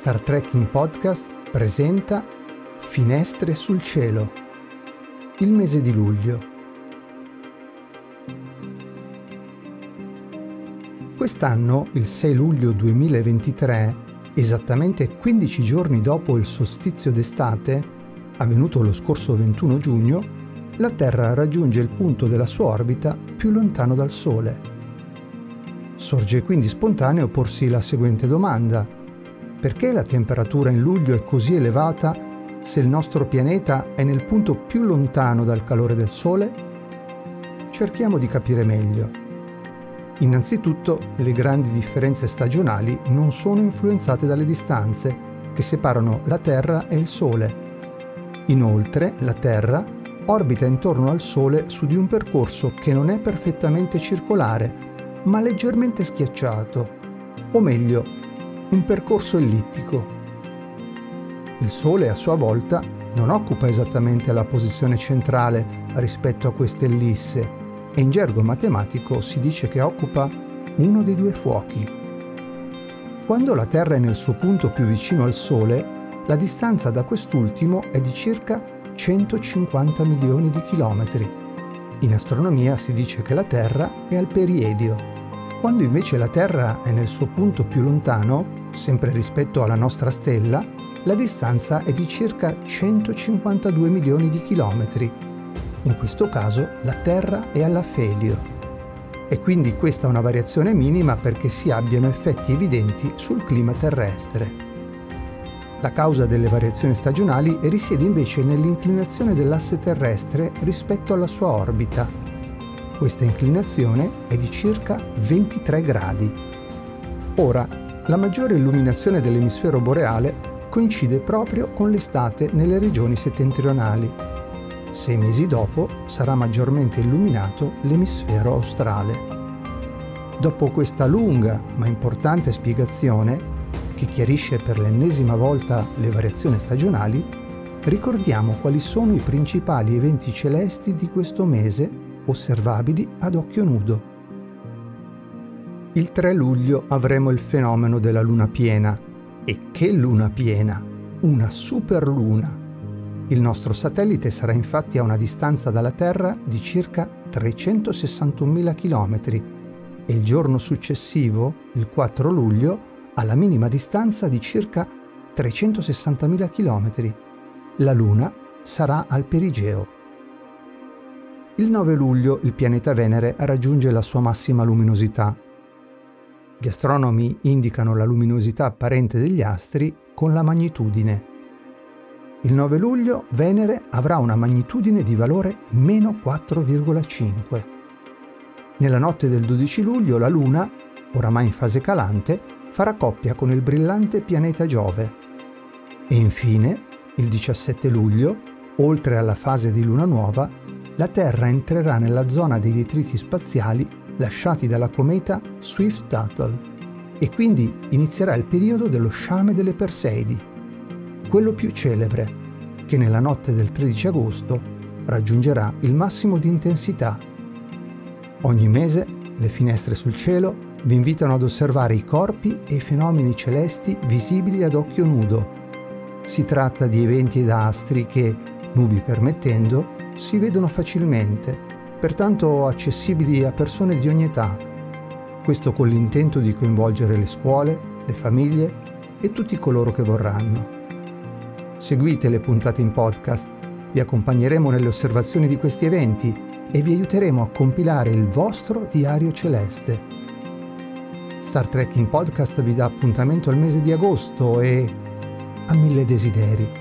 Star Trek in podcast presenta Finestre sul cielo. Il mese di luglio. Quest'anno, il 6 luglio 2023, esattamente 15 giorni dopo il solstizio d'estate, avvenuto lo scorso 21 giugno, la Terra raggiunge il punto della sua orbita più lontano dal Sole. Sorge quindi spontaneo porsi la seguente domanda perché la temperatura in luglio è così elevata se il nostro pianeta è nel punto più lontano dal calore del Sole? Cerchiamo di capire meglio. Innanzitutto, le grandi differenze stagionali non sono influenzate dalle distanze che separano la Terra e il Sole. Inoltre, la Terra orbita intorno al Sole su di un percorso che non è perfettamente circolare, ma leggermente schiacciato, o meglio, un percorso ellittico. Il Sole a sua volta non occupa esattamente la posizione centrale rispetto a questa ellisse e in gergo matematico si dice che occupa uno dei due fuochi. Quando la Terra è nel suo punto più vicino al Sole, la distanza da quest'ultimo è di circa 150 milioni di chilometri. In astronomia si dice che la Terra è al perielio. Quando invece la Terra è nel suo punto più lontano, sempre rispetto alla nostra stella, la distanza è di circa 152 milioni di chilometri. In questo caso la Terra è all'afelio. E quindi questa è una variazione minima perché si abbiano effetti evidenti sul clima terrestre. La causa delle variazioni stagionali risiede invece nell'inclinazione dell'asse terrestre rispetto alla sua orbita. Questa inclinazione è di circa 23 gradi. Ora, la maggiore illuminazione dell'emisfero boreale coincide proprio con l'estate nelle regioni settentrionali. Sei mesi dopo sarà maggiormente illuminato l'emisfero australe. Dopo questa lunga ma importante spiegazione, che chiarisce per l'ennesima volta le variazioni stagionali, ricordiamo quali sono i principali eventi celesti di questo mese osservabili ad occhio nudo. Il 3 luglio avremo il fenomeno della luna piena. E che luna piena! Una superluna! Il nostro satellite sarà infatti a una distanza dalla Terra di circa 361.000 km e il giorno successivo, il 4 luglio, alla minima distanza di circa 360.000 km. La Luna sarà al perigeo. Il 9 luglio il pianeta Venere raggiunge la sua massima luminosità gli astronomi indicano la luminosità apparente degli astri con la magnitudine. Il 9 luglio Venere avrà una magnitudine di valore meno 4,5. Nella notte del 12 luglio la Luna, oramai in fase calante, farà coppia con il brillante pianeta Giove. E infine, il 17 luglio, oltre alla fase di luna nuova, la Terra entrerà nella zona dei detriti spaziali lasciati dalla cometa Swift-Tuttle e quindi inizierà il periodo dello sciame delle Perseidi, quello più celebre, che nella notte del 13 agosto raggiungerà il massimo di intensità. Ogni mese le finestre sul cielo vi invitano ad osservare i corpi e i fenomeni celesti visibili ad occhio nudo. Si tratta di eventi ed astri che, nubi permettendo, si vedono facilmente pertanto accessibili a persone di ogni età. Questo con l'intento di coinvolgere le scuole, le famiglie e tutti coloro che vorranno. Seguite le puntate in podcast, vi accompagneremo nelle osservazioni di questi eventi e vi aiuteremo a compilare il vostro diario celeste. Star Trek in podcast vi dà appuntamento al mese di agosto e a mille desideri.